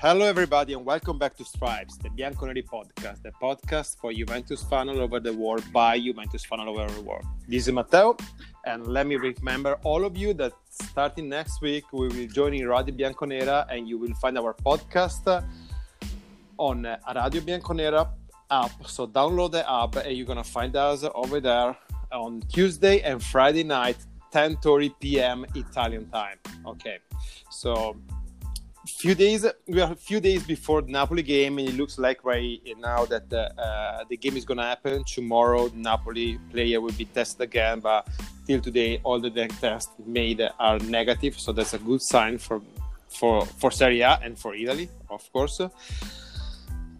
Hello, everybody, and welcome back to Stripes, the Bianconeri podcast, the podcast for Juventus fan all over the world by Juventus fan all over the world. This is Matteo, and let me remember all of you that starting next week we will join in Radio Bianconera, and you will find our podcast on Radio Bianconera app. So download the app, and you're gonna find us over there on Tuesday and Friday night, 10:30 p.m. Italian time. Okay, so few days we are a few days before the Napoli game, and it looks like right now that the, uh, the game is gonna happen tomorrow. Napoli player will be tested again, but till today all the tests made are negative, so that's a good sign for for for Serie A and for Italy, of course.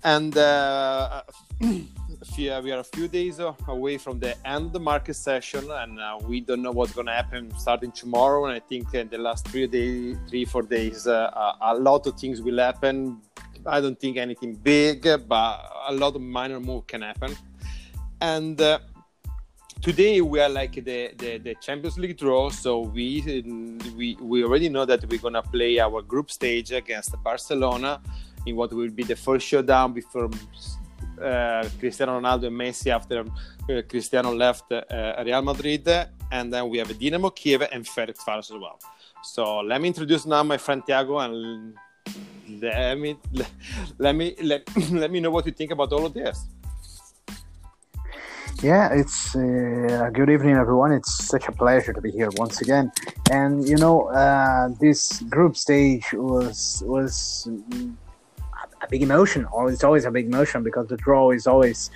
And uh, we are a few days away from the end of the market session, and uh, we don't know what's going to happen starting tomorrow. And I think in the last three days, three four days, uh, a lot of things will happen. I don't think anything big, but a lot of minor move can happen. And uh, today we are like the, the, the Champions League draw, so we we we already know that we're gonna play our group stage against Barcelona in what will be the first showdown before uh, Cristiano Ronaldo and Messi after uh, Cristiano left uh, Real Madrid, and then we have Dinamo Kiev and Ferencváros as well. So let me introduce now my friend Tiago and let me let, let me let, let me know what you think about all of this. Yeah, it's uh, good evening, everyone. It's such a pleasure to be here once again. And you know, uh, this group stage was was a big emotion. It's always a big emotion because the draw is always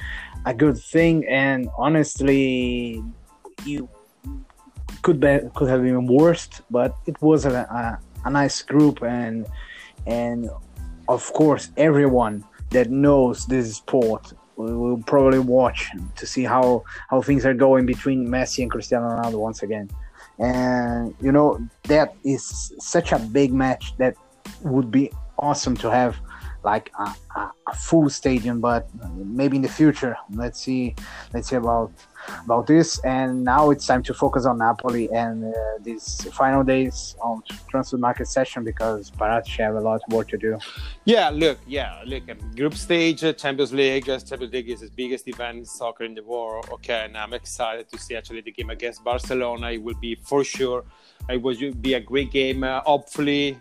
a good thing. And honestly, you could be could have been worse, but it was a, a, a nice group and and of course everyone that knows this sport will probably watch to see how how things are going between Messi and Cristiano Ronaldo once again. And you know that is such a big match that would be awesome to have like a, a, a, full stadium but maybe in the future. Let's see let's see about about this. And now it's time to focus on napoli and uh, these final days on transfer market session because Paratici have a lot more to do. Yeah look yeah look group stage uh, champions league uh, champions league is the biggest event in soccer in the world. Okay and i'm excited to see actually the game against barcelona. It will be for sure it will be a great game. Uh, hopefully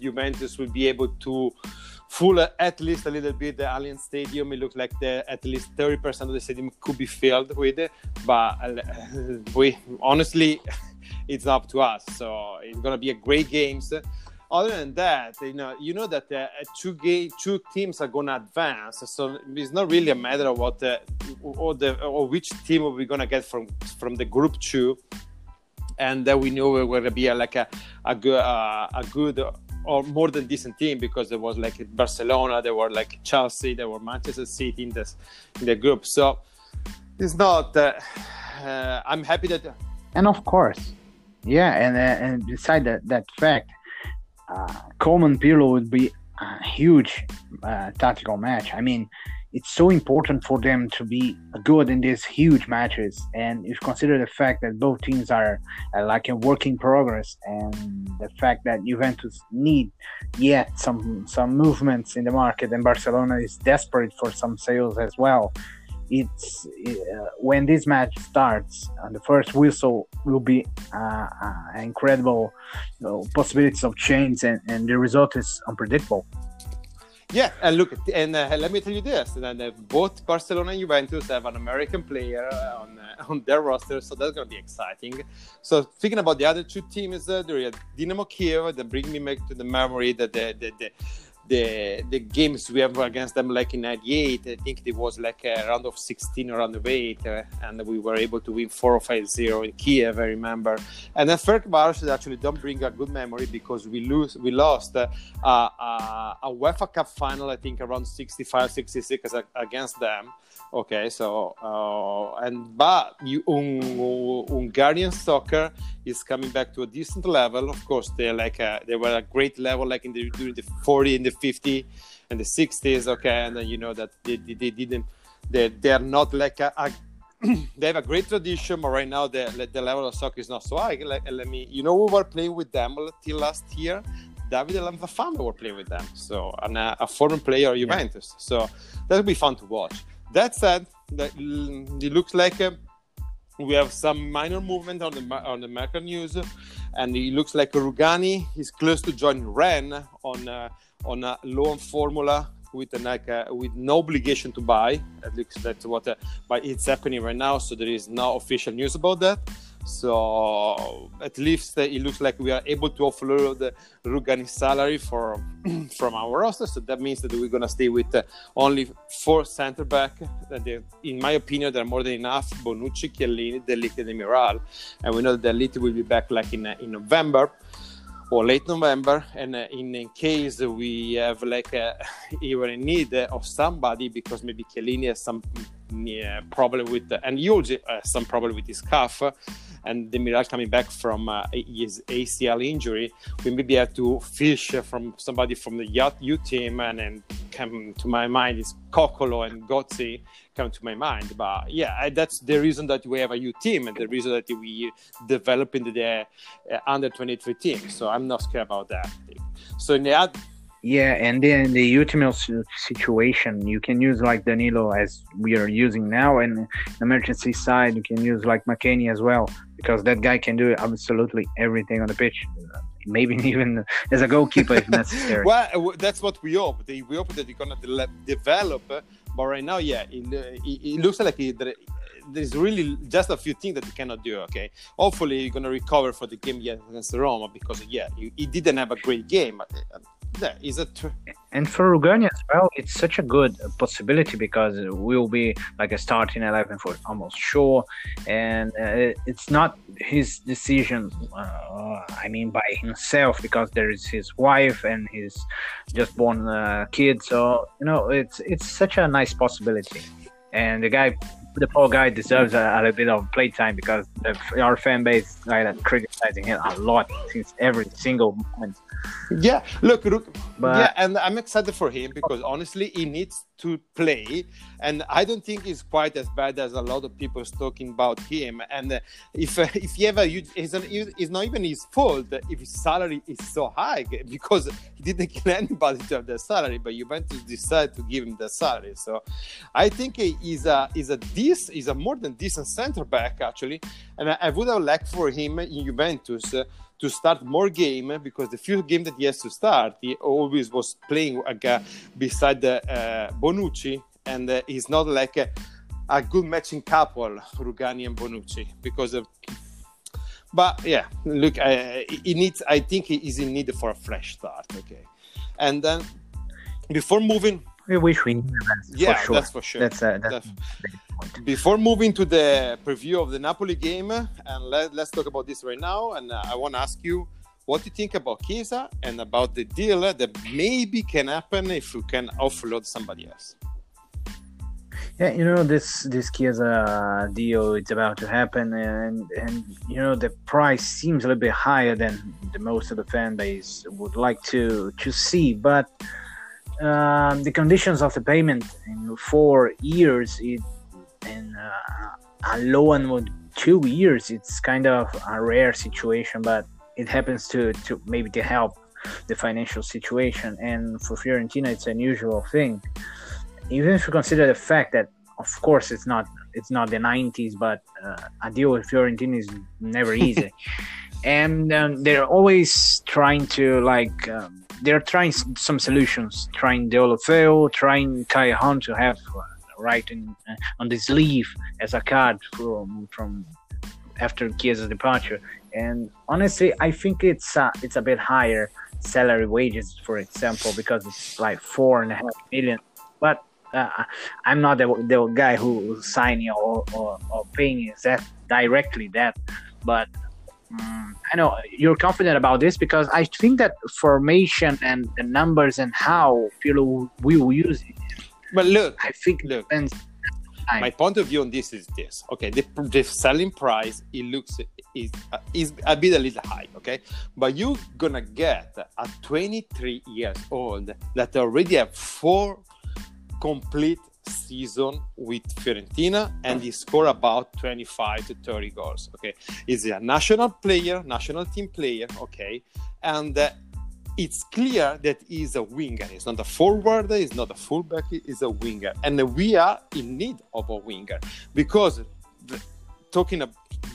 juventus will be able to full at least a little bit the Allianz Stadium. It looks like the, at least 30% of the stadium could be filled with it, but uh, we honestly, it's up to us. So it's gonna be a great games. Other than that, you know, you know that uh, two ga- two teams are gonna advance, so it's not really a matter of what uh, or the or which team we're gonna get from from the group two and then we know we're going to be like a a good uh, a good or more than decent team because there was like Barcelona, there were like Chelsea, there were Manchester City in this in the group. So it's not. Uh, uh, I'm happy that. And of course, yeah, and uh, and beside that that fact, uh, Koeman Pirlo would be a huge uh, tactical match. I mean, it's so important for them to be good in these huge matches. And if you consider the fact that both teams are uh, like a work in progress, and the fact that Juventus need yet some some movements in the market, and Barcelona is desperate for some sales as well. It's uh, when this match starts, and the first whistle will be uh, uh incredible you know, possibilities of change, and, and the result is unpredictable. Yeah, and look, and uh, let me tell you this: that uh, both Barcelona and Juventus have an American player uh, on uh, on their roster, so that's going to be exciting. So, thinking about the other two teams, uh, there is Dynamo Kiev that bring me back to the memory that the, the, the the the games we have against them like in 98 i think it was like a round of 16 or round of 8 uh, and we were able to win 4 or 5 0 in kiev i remember. And then Ferencváros actually don't bring a good memory because we lose we lost uh, uh, a uefa cup final i think around 65 66 against them okay so uh, and but you, um, hungarian soccer is coming back to a decent level of course they're like a, they were a great level like in the during the 40 in the 50 and the 60s okay and then you know that they, they, they didn't they, they're not like a, a they have a great tradition, but right now the the level of soccer is not so high. Let, let me, you know, we were playing with them till last year. Davide Lanzafame were playing with them. So, and a, a former player of Juventus. Yeah. So that would be fun to watch. That said, that it looks like uh, we have some minor movement on the on the market news, and it looks like Rugani is close to join Rennes on uh, on a loan formula with an, like uh, with no obligation to buy. At least that's what, uh, but it's happening right now. So there is no official news about that. So at least it looks like we are able to offload Rugani's salary for from our roster. So that means that we're gonna stay with uh, only four center back. That in my opinion, they're more than enough. Bonucci, Chiellini, De Ligt, and Demiral. And we know that De will be back like in uh, in November or late November, and uh, in, in, case we have like uh, even in need of somebody because maybe Chiellini has some uh, problem with, and Yulji has some problem with his calf, and Demiral coming back from uh, his ACL injury, we maybe have to fish from somebody from the yacht U team, and then come to my mind is Coccolo and Gozzi come to my mind. But yeah, that's the reason that we have a U team, and the reason that we develop into the uh, under 23 team. So I'm not scared about that. So in the yeah, and then the ultimate situation, you can use like Danilo as we are using now, and emergency side, you can use like McKennie as well, because that guy can do absolutely everything on the pitch. Maybe even as a goalkeeper if necessary. well, uh, that's what we hope. We hope that you're gonna de- develop, uh, but right now, yeah, it, uh, it, it looks like it, there's really just a few things that you cannot do. Okay, hopefully you're gonna recover for the game against Roma because yeah, he, didn't have a great game that is a tr- and for Rugani as well, it's such a good possibility because we'll be like a starting eleven for almost sure, and uh, it's not his decision. Uh, I mean, by himself because there is his wife and his just born uh, kid. So you know, it's it's such a nice possibility, and the guy the poor guy deserves a, a little bit of playtime because the, our fan base like criticizing him a lot since every single moment. Yeah, look, look but, yeah, and I'm excited for him because honestly, he needs to play, and I don't think he's quite as bad as a lot of people talking about him. And if if he ever, an, it's not even his fault if his salary is so high because he didn't kill anybody to have the salary, but Juventus decided to give him the salary. So I think he's a he's a this is a more than decent center back actually, and I, I would have liked for him in Juventus. Uh, to start more game because the few game that he has to start, he always was playing like, uh, beside uh, Bonucci, and uh, he's not like a, a, good matching couple, Rugani and Bonucci, because of. But yeah, look, he needs. I think he is in need for a fresh start. Okay, and then before moving, we wish we knew that. Yeah, for sure. that's for sure. That's, uh, that's, before moving to the preview of the Napoli game, and let, us talk about this right now. And uh, I want to ask you what you think about Chiesa and about the deal that maybe can happen if you can offload somebody else. Yeah, you know this this Chiesa deal it's about to happen, and and you know the price seems a little bit higher than the most of the fan base would like to to see, but. Um, the conditions of the payment in four years it and uh, alone with two years it's kind of a rare situation but it happens to to maybe to help the financial situation. And for Fiorentina it's an unusual thing. Even if you consider the fact that of course it's not it's not the 90s but uh, a deal with Fiorentina is never easy. And um, they're always trying to like um, they're trying some solutions trying Deulofeu trying Kai Callejon to have uh, writing uh, on the sleeve as a card from from after Chiesa's departure. And honestly, I think it's uh, it's a bit higher salary wages, for example, because it's like four and a half million. But uh, I'm not the, the guy who signing or, or, or paying that directly that. But I know you're confident about this because I think that formation and the numbers and how people will use it but look, I think look. My point of view on this is this. Okay, the, the selling price it looks is uh, is a bit a little high. Okay, but you're gonna get a 23 years old that already have four complete season with Fiorentina and he scored about 25 to 30 goals. Okay, he's a national player, national team player. Okay, and uh, it's clear that he's a winger. He's not a forward, he's not a fullback, he's a winger. And we are in need of a winger because the, talking,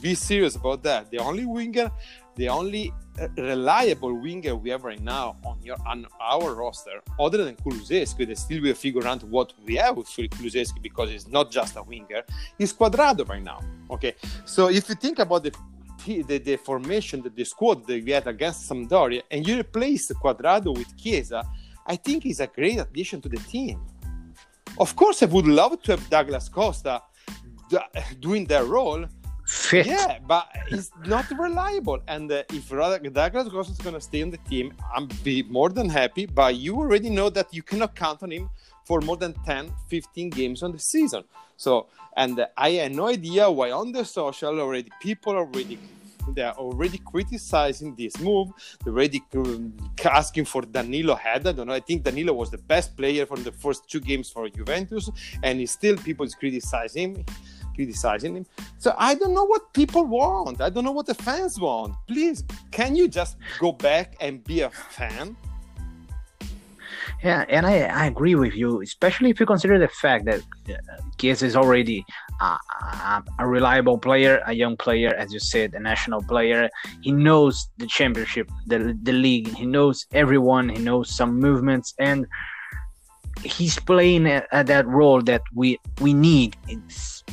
be serious about that. The only winger, the only uh, reliable winger we have right now on your on our roster, other than Kulusevski, that still will figure out what we have with Kulusevski because he's not just a winger, is Cuadrado right now. Okay, so if you think about the the, the formation, that the squad that we had against Sampdoria, and you replace Cuadrado with Chiesa, I think is a great addition to the team. Of course, I would love to have Douglas Costa doing that role. Fit. Yeah, but it's not reliable. And uh, if Douglas Costa is going to stay on the team, I'm be more than happy. But you already know that you cannot count on him for more than 10, 15 games on the season. So, and I had no idea why on the social already people are already they are already criticizing this move. They're already asking for Danilo head. I don't know. I think Danilo was the best player from the first two games for Juventus, and he's still people is criticizing him criticizing him. So I don't know what people want. I don't know what the fans want. Please, can you just go back and be a fan? Yeah, and I, I agree with you, especially if you consider the fact that uh, is already a, a, a, reliable player, a young player, as you said, a national player. He knows the championship, the, the league. He knows everyone. He knows some movements, and he's playing at that role that we we need. It's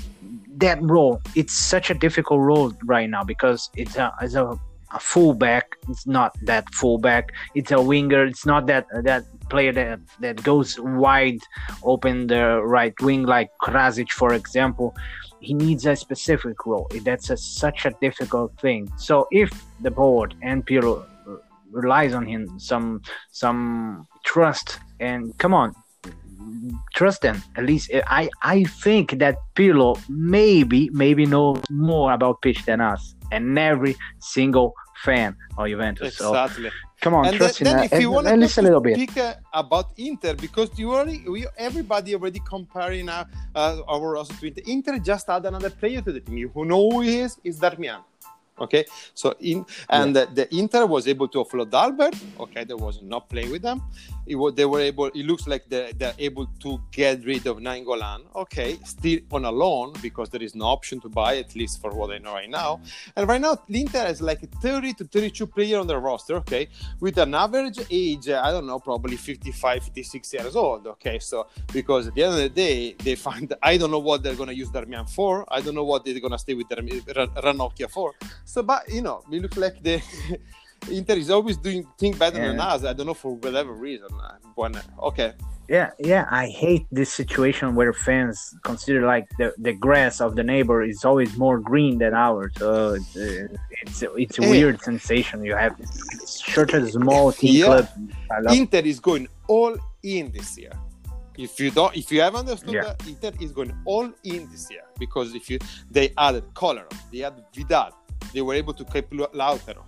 that role. It's such a difficult role right now because it's a, it's a a fullback. It's not that fullback. It's a winger. It's not that that player that that goes wide, open the right wing like Krasic, for example. He needs a specific role. That's a, such a difficult thing. So if the board and Pirlo uh, relies on him, some some trust and come on, trust them. At least I I think that Pirlo maybe maybe knows more about pitch than us and every single fan of Juventus. Exactly. So, come on, and trust then, then in if you want to a little bit. speak uh, about Inter, because you already, we, everybody already comparing uh, uh, our roster to Inter. Inter just add another player to the team. You who know who he is? Is Darmian. Okay, so in and yeah. the, the, Inter was able to offload Albert. Okay, there was not playing with them. It was, they were able. It looks like they, they're able to get rid of Nainggolan. Okay, still on a loan because there is no option to buy at least for what I know right now. And right now, Inter has like 30 to 32 player on their roster. Okay, with an average age, I don't know, probably 55, 56 years old. Okay, so because at the end of the day, they find I don't know what they're gonna use Darmian for. I don't know what they're gonna stay with Ranocchia for. So, but you know, we look like the Inter is always doing things better yeah. than us. I don't know for whatever reason. When, okay. Yeah, yeah, I hate this situation where fans consider like the, the grass of the neighbor is always more green than ours. So it's it's, it's a eh. weird sensation you have. Such a small team yeah. club. Inter is going all in this year. If you don't, if you haven't understood yeah. that, Inter is going all in this year because if you they added Kolarov, they added Vidal, they were able to keep Lautaro.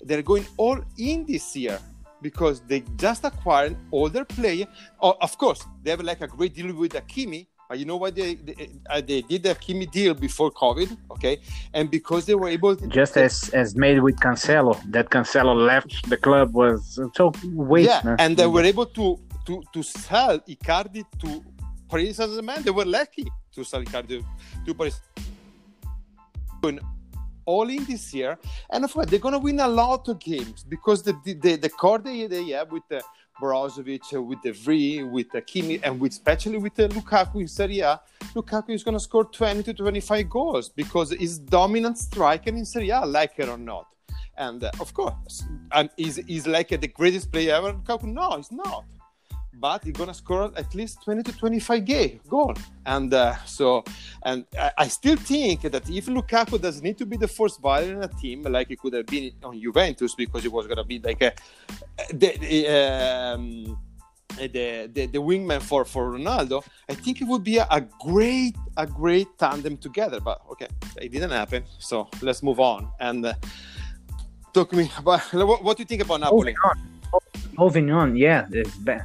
They're going all in this year because they just acquired older player. Oh, of course, they have like a great deal with Hakimi. But you know what they they, uh, they did the Hakimi deal before COVID, okay? And because they were able to just as as made with Cancelo, that Cancelo left the club was so waste. Yeah, and they were able to to to sell Icardi to Paris Saint Germain. They were lucky to sell Icardi to Paris all in this year. And of course, they're going to win a lot of games because the the, the core they, they have with the Brozovic, uh, with de Vrij, with the Kimi, and with especially with the Lukaku in Serie A, Lukaku is going to score 20 to 25 goals because he's dominant striker in Serie A, like it or not. And uh, of course, and he's, he's like uh, the greatest player ever. Lukaku, no, he's not but he's gonna score at least 20 to 25 gay goal. And uh, so, and I, I, still think that if Lukaku doesn't need to be the first violin in a team, like he could have been on Juventus, because he was gonna be like a, the, um, the, the, the wingman for, for Ronaldo, I think it would be a, a, great a great tandem together. But okay, it didn't happen. So let's move on and uh, talk me about what, what do you think about Napoli? moving on, yeah,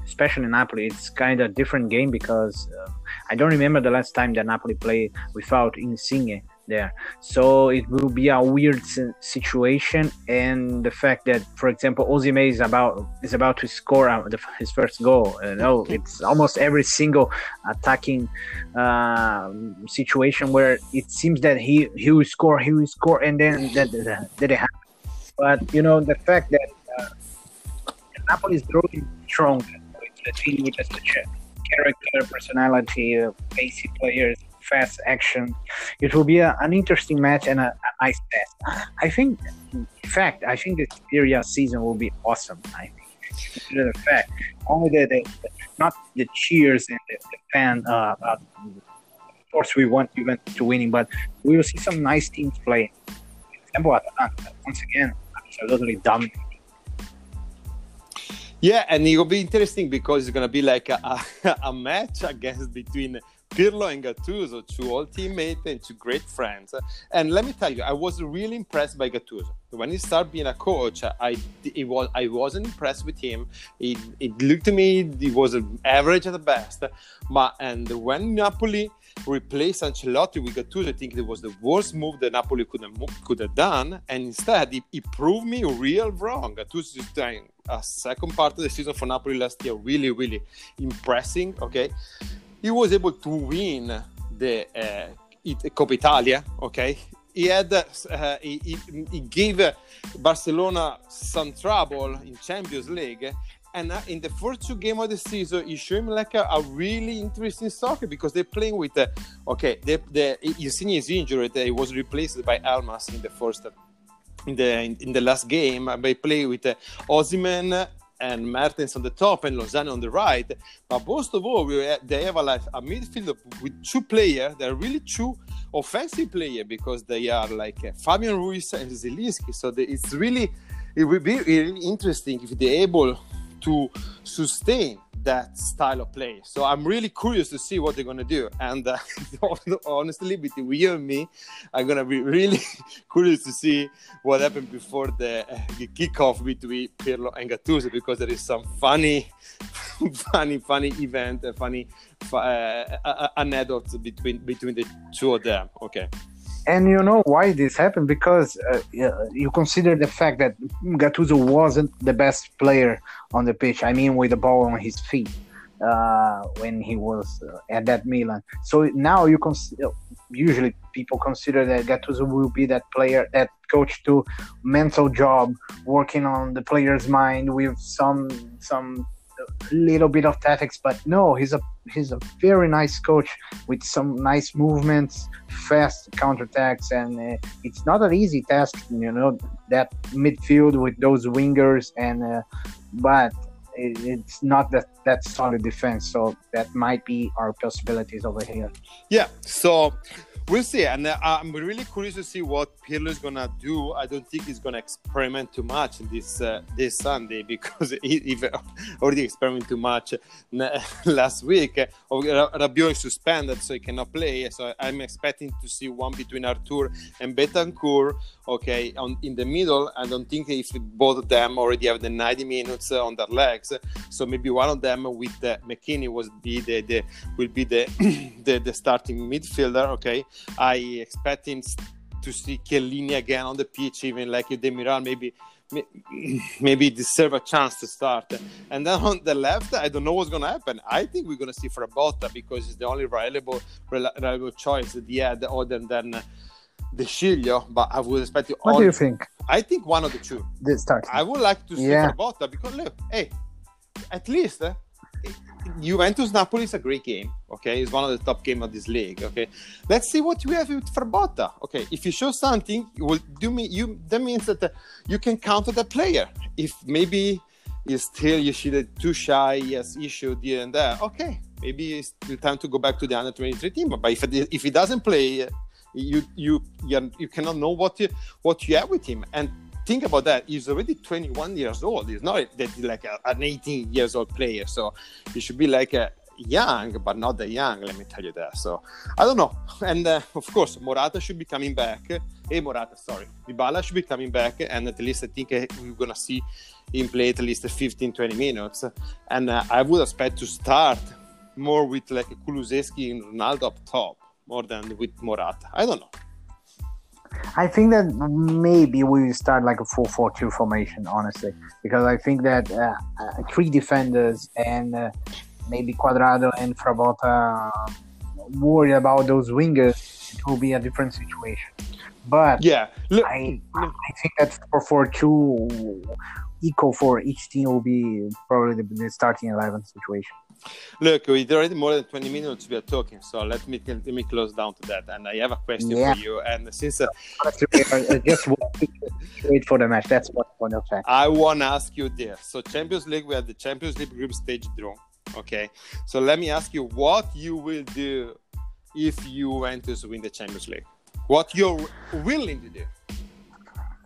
especially Napoli, it's kind of a different game because uh, I don't remember the last time that Napoli played without Insigne there. So it will be a weird situation, and the fact that, for example, Osimhen is about is about to score his first goal. You know, it's almost every single attacking uh, situation where it seems that he he will score, he will score, and then that that, that it happens. But you know, the fact that uh, Napoli is growing strong with the team with a character, personality, uh, pacey players fast action. It will be a, an interesting match and a, a, nice test. I think, in fact, I think the Serie season will be awesome. I think. in fact, only the, the, the, not the cheers and the, the fan. Uh, uh, of course, we want Juventus to winning, but we will see some nice teams playing. example, Atalanta once again absolutely dominating. Yeah, and it will be interesting because it's going to be like a, a, a match against between Pirlo and Gattuso, two old teammates and two great friends. And let me tell you, I was really impressed by Gattuso. When he started being a coach, I it was I wasn't impressed with him. It, looked to me he was average at the best. But and when Napoli replaced Ancelotti with Gattuso, I think it was the worst move that Napoli could have, could have done. And instead, he, he proved me real wrong. Gattuso is doing a second part of the season for Napoli last year, really, really impressing. Okay, he was able to win the uh, Coppa Italia. Okay, he had uh, he, he, gave Barcelona some trouble in Champions League. And uh, in the first two games of the season, he showed him like a, a really interesting soccer because they're playing with, uh, okay, the, the Insigne is injured. He was replaced by Elmas in the first, in the in, in the last game. They play with uh, and Mertens on the top and Lozano on the right. But most of all, have, they have a, like, a midfield with two players. They're really two offensive players because they are like uh, Fabian Ruiz and Zielinski. So it's really, it will be really interesting if they're able to sustain that style of play. So I'm really curious to see what they're to do. And uh, honestly, between you and me, I'm to be really curious to see what happened before the, uh, the kickoff between Pirlo and Gattuso because there is some funny, funny, funny event, a funny uh, between between the two of them. Okay and you know why this happened because uh, you consider the fact that Gattuso wasn't the best player on the pitch. I mean, with the ball on his feet uh, when he was uh, at that Milan. So now you consider. Usually, people consider that Gattuso will be that player, that coach to mental job, working on the player's mind with some some little bit of tactics, but no, he's a he's a very nice coach with some nice movements, fast counterattacks, and uh, it's not an easy task, you know, that midfield with those wingers, and uh, but it, it's not that that solid defense, so that might be our possibilities over here. Yeah, so we'll see. And uh, I'm really curious to see what Pirlo is gonna do. I don't think he's gonna experiment too much this uh, this Sunday because he, already experimented too much last week. Rabiot is suspended, so he cannot play. So I'm expecting to see one between Arthur and Bentancur. Okay, on, in the middle. I don't think if both of them already have the 90 minutes on their legs. So maybe one of them with the McKennie was be the, the will be the, the the starting midfielder. Okay, I expect him to see Chiellini again on the pitch, even like Demiral maybe maybe deserve a chance to start. And then on the left, I don't know what's going to happen. I think we're going to see Frabotta because it's the only reliable reliable choice at the end other than De Sciglio. But I would expect you. What all... do you think? I think one of the two. The start. I would like to see yeah. Frabotta because look, hey, at least. Eh, Juventus Napoli is a great game. Okay, it's one of the top games of this league. Okay, let's see what we have with Frabotta. Okay, if you show something, you will do me. You that means that uh, you can counter the player. If maybe you still you see too shy, yes, issue here and there. Okay, maybe it's time to go back to the under twenty three team. But if it, if he doesn't play, you you you, you cannot know what you what you have with him and think about that. He's already 21 years old. He's not that like a, an 18 years old player. So he should be like a young, but not that young. Let me tell you that. So I don't know. And uh, of course, Morata should be coming back. Hey, Morata, sorry. Dybala should be coming back, and at least I think uh, we're gonna see him play at least 15, 20 minutes. And uh, I would expect to start more with like Kulusevski and Ronaldo up top, more than with Morata. I don't know. I think that maybe we start like a 4 4 2 formation, honestly, because I think that uh, uh, three defenders and uh, maybe Cuadrado and Frabotta worry about those wingers, it will be a different situation. But yeah, look, I, I think that 4 4 2 equal for each team will be probably the, the starting 11 situation. Look, it's already more than 20 minutes we are talking, so let me let me close down to that. And I have a question Yeah. for you. And since uh, Uh, just wait for the match. That's what point of fact. I want to ask you this, so Champions League, we have the Champions League group stage draw. Okay, so let me ask you what you will do if you Juventus win the Champions League. What you're willing to do?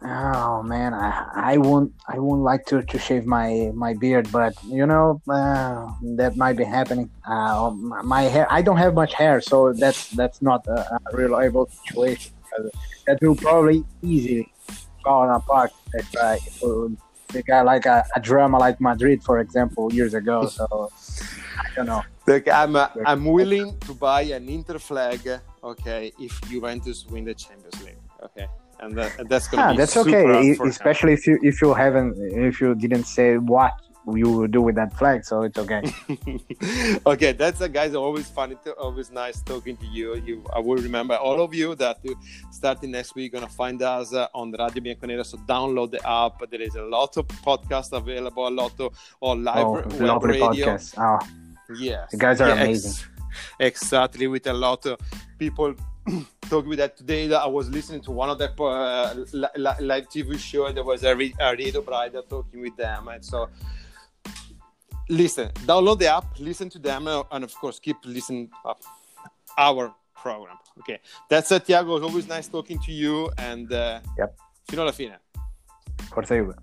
Oh man, I, I won't I won't like to, to shave my, my beard, but you know uh, that might be happening. Uh, my hair I don't have much hair, so that's that's not a, a reliable situation. That will probably easily fall apart if, uh, if uh, the guy like a, a drama like Madrid, for example, years ago. So I don't know. Look, I'm uh, I'm willing to buy an Inter flag. Okay, if Juventus win the Champions League. Okay, and, that, that's gonna Ah, be that's okay, him. especially if you if you haven't if you didn't say what you will do with that flag, so it's okay. okay, that's a guys. Always funny, to, always nice talking to you. You, I will remember all of you that starting next week you're gonna find us uh, on Radio Bianconera. So download the app. There is a lot of podcasts available, a lot of or live oh, web lovely radio. podcast. Oh, Yes, You guys are Yeah, amazing. exactly, with a lot of people talking with that today. That I was listening to one of the uh, li- li- live TV show, and there was a, re- a radio talking with them, and so listen, download the app, listen to them, uh, and of course, keep listening uh, our program. Okay, that's it, Tiago. It's always nice talking to you, and uh, Yep. fino alla fine. forza Juve.